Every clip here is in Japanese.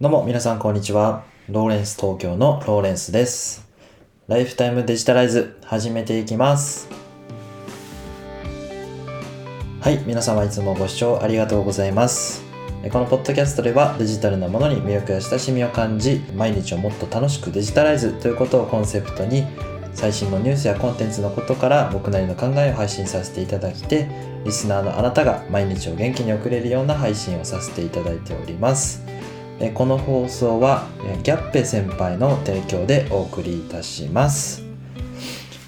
どうも皆さんこんにちは。ローレンス東京のローレンスです。ライフタイムデジタライズ始めていきます。はい、皆様いつもご視聴ありがとうございます。このポッドキャストではデジタルなものに魅力や親しみを感じ、毎日をもっと楽しくデジタライズということをコンセプトに、最新のニュースやコンテンツのことから僕なりの考えを配信させていただきて、リスナーのあなたが毎日を元気に送れるような配信をさせていただいております。えこの放送はえギャッペ先輩の提供でお送りいたします。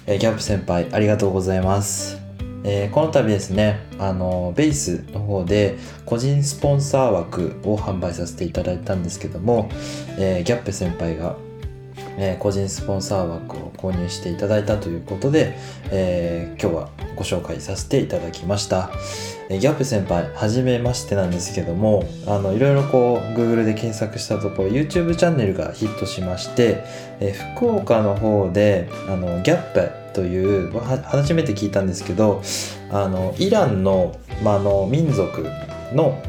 えギャップ先輩ありがとうございます。えーこの度ですね、あのベースの方で個人スポンサー枠を販売させていただいたんですけども、えーギャップ先輩が、えー個人スポンサー枠を購入していただいたということで、えー今日はご紹介させていただきました。えーギャップ先輩、はじめましてなんですけども、あの、いろいろこう、Google で検索したところ、YouTube チャンネルがヒットしまして、えー福岡の方で、あの、ギャップという、は初めて聞いたんですけど、あの、イランの、まあ、あの、民族の、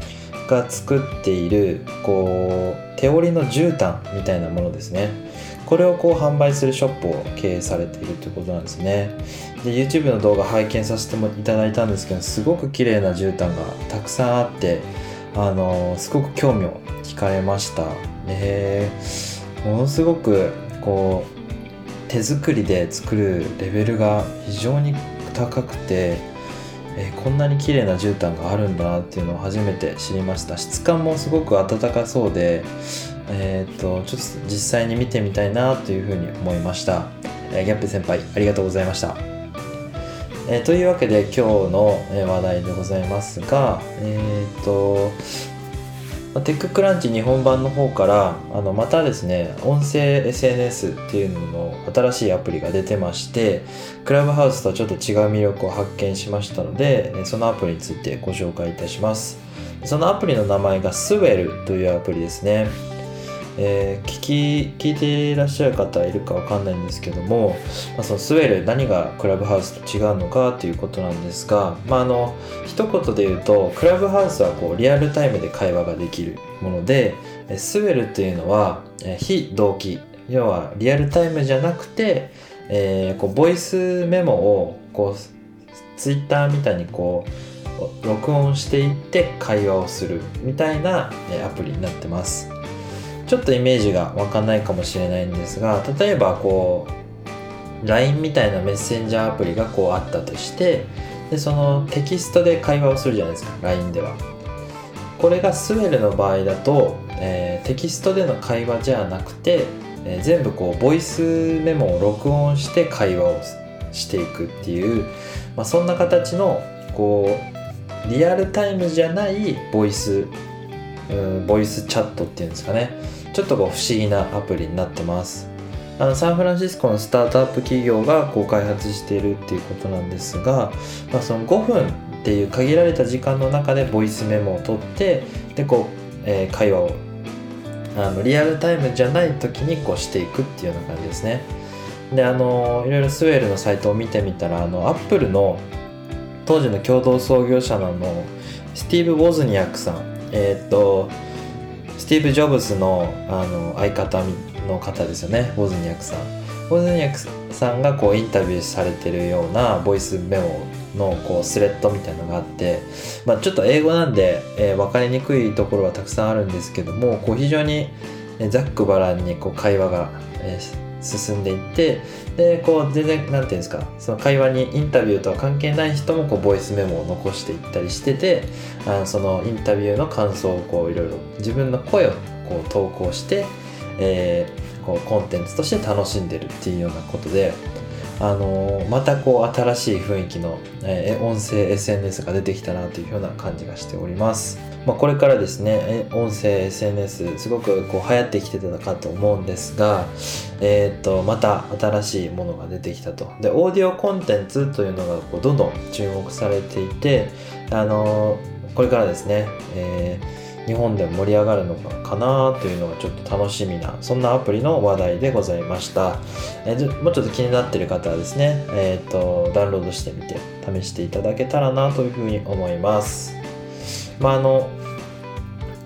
が作っている、こう、手織りの絨毯みたいなものですね。これをこう販売するショップを経営されているということなんですね。で YouTube の動画拝見させてもいただいたんですけどすごく綺麗な絨毯がたくさんあってあのすごく興味を惹かれましたえーものすごくこう手作りで作るレベルが非常に高くて、えーこんなに綺麗な絨毯があるんだなっていうのを初めて知りました質感もすごく温かそうでえーっとちょっと実際に見てみたいなというふうに思いました、えーギャップ先輩ありがとうございましたえーというわけで今日の話題でございますが、えっ、と、テッククランチ日本版の方からあのまたですね、音声 SNS っていうのの新しいアプリが出てまして、クラブハウスとはちょっと違う魅力を発見しましたので、そのアプリについてご紹介いたします。そのアプリの名前がスウェルというアプリですね。えー聞き聞いていらっしゃる方いるかわかんないんですけども、まあ、そのスウェル何がクラブハウスと違うのかということなんですが、まあ、あの一言で言うとクラブハウスはこうリアルタイムで会話ができるものでスウェルというのはえ非同期要はリアルタイムじゃなくて、えーこうボイスメモをこうツイッターみたいにこう録音していって会話をするみたいなえアプリになってます。ちょっとイメージがわかんないかもしれないんですが例えばこう LINE みたいなメッセンジャーアプリがこうあったとしてでそのテキストで会話をするじゃないですか LINE では。これがスウェルの場合だと、えーテキストでの会話じゃなくて、えー全部こうボイスメモを録音して会話をしていくっていう、まあ、そんな形のこうリアルタイムじゃないボイスボイスチャットっていうんですかね。ちょっとこう不思議なアプリになってます。あのサンフランシスコのスタートアップ企業がこう開発しているっていうことなんですが、まあ、その5分っていう限られた時間の中でボイスメモを取ってでこう、えー会話をあのリアルタイムじゃない時にこうしていくっていうような感じですね。であのいろいろスウェールのサイトを見てみたらあのアップルの当時の共同創業者ののスティーブ・ウォズニアックさんえーっとスティーブ・ジョブズのあの相方の方ですよね。ウォズニアックさん。ウォズニアックさんがこうインタビューされてるようなボイスメモのこうスレッドみたいなのがあって、まあ、ちょっと英語なんで、えー分かりにくいところはたくさんあるんですけどもこう非常にえーざっくばらんにこう会話が、えー進んでいってでこう全然なんていうんですかその会話にインタビューとは関係ない人もこうボイスメモを残していったりしててあのそのインタビューの感想をこういろいろ自分の声をこう投稿して、えーこうコンテンツとして楽しんでるっていうようなことで。あのまたこう新しい雰囲気の、え音声 SNS が出てきたなというような感じがしております。まあ、これからですねえ音声 SNS すごくこう流行ってきてたかと思うんですが、えー、とまた新しいものが出てきたとでオーディオコンテンツというのがこうどんどん注目されていて、あのこれからですね、えー日本でも盛り上がるのかなというのがちょっと楽しみなそんなアプリの話題でございました、えもうちょっと気になってる方はですね、えー、とダウンロードしてみて試していただけたらなというふうに思います。まああの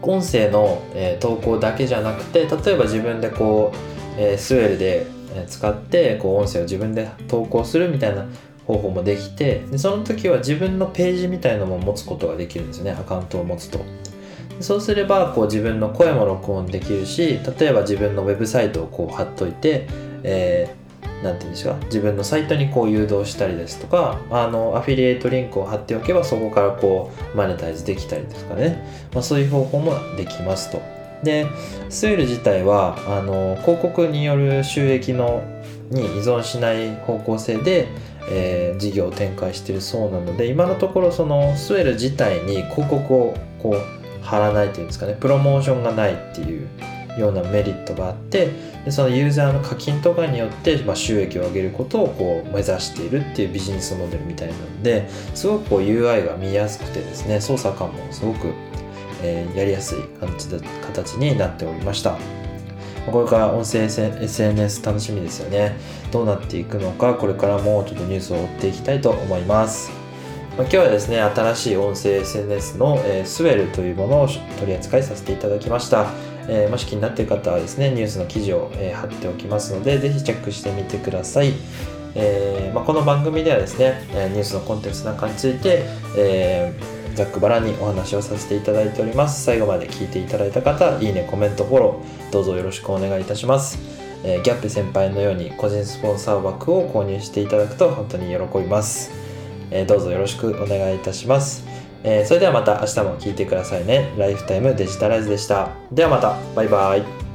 音声の、えー、投稿だけじゃなくて例えば自分でこう、えー、スウェルで使ってこう音声を自分で投稿するみたいな方法もできてでその時は自分のページみたいのも持つことができるんですよね。アカウントを持つと。そうすればこう自分の声も録音できるし例えば自分のウェブサイトをこう貼っといて、えー、なんて言うんですか自分のサイトにこう誘導したりですとかあのアフィリエイトリンクを貼っておけばそこからこうマネタイズできたりですかね、まあ、そういう方法もできますと。でスウェル自体はあの広告による収益のに依存しない方向性でえー、事業を展開しているそうなので今のところそのスウェル自体に広告をこう貼らないというんですかねプロモーションがないっていうようなメリットがあってでそのユーザーの課金とかによって、まあ、収益を上げることをこう目指しているっていうビジネスモデルみたいなのですごくこう UI が見やすくてですね操作感もすごく、えー、やりやすい感じで形になっておりました。これから音声 SNS 楽しみですよね。どうなっていくのか、これからもちょっとニュースを追っていきたいと思います。ま今日はですね、新しい音声 SNS の、えー、スウェルというものを取り扱いさせていただきました。えー、もし気になっている方はですね、ニュースの記事を、えー、貼っておきますので、ぜひチェックしてみてください。えまあ、この番組ではですね、ニュースのコンテンツなんかについて、えざっくばらにお話をさせていただいております最後まで聞いていただいた方いいねコメントフォローどうぞよろしくお願いいたしますえ、ギャップ先輩のように個人スポンサー枠を購入していただくと本当に喜びます、えー、どうぞよろしくお願いいたします、えー、それではまた明日も聴いてくださいね。ライフタイムデジタライズでした。ではまた。バイバイ。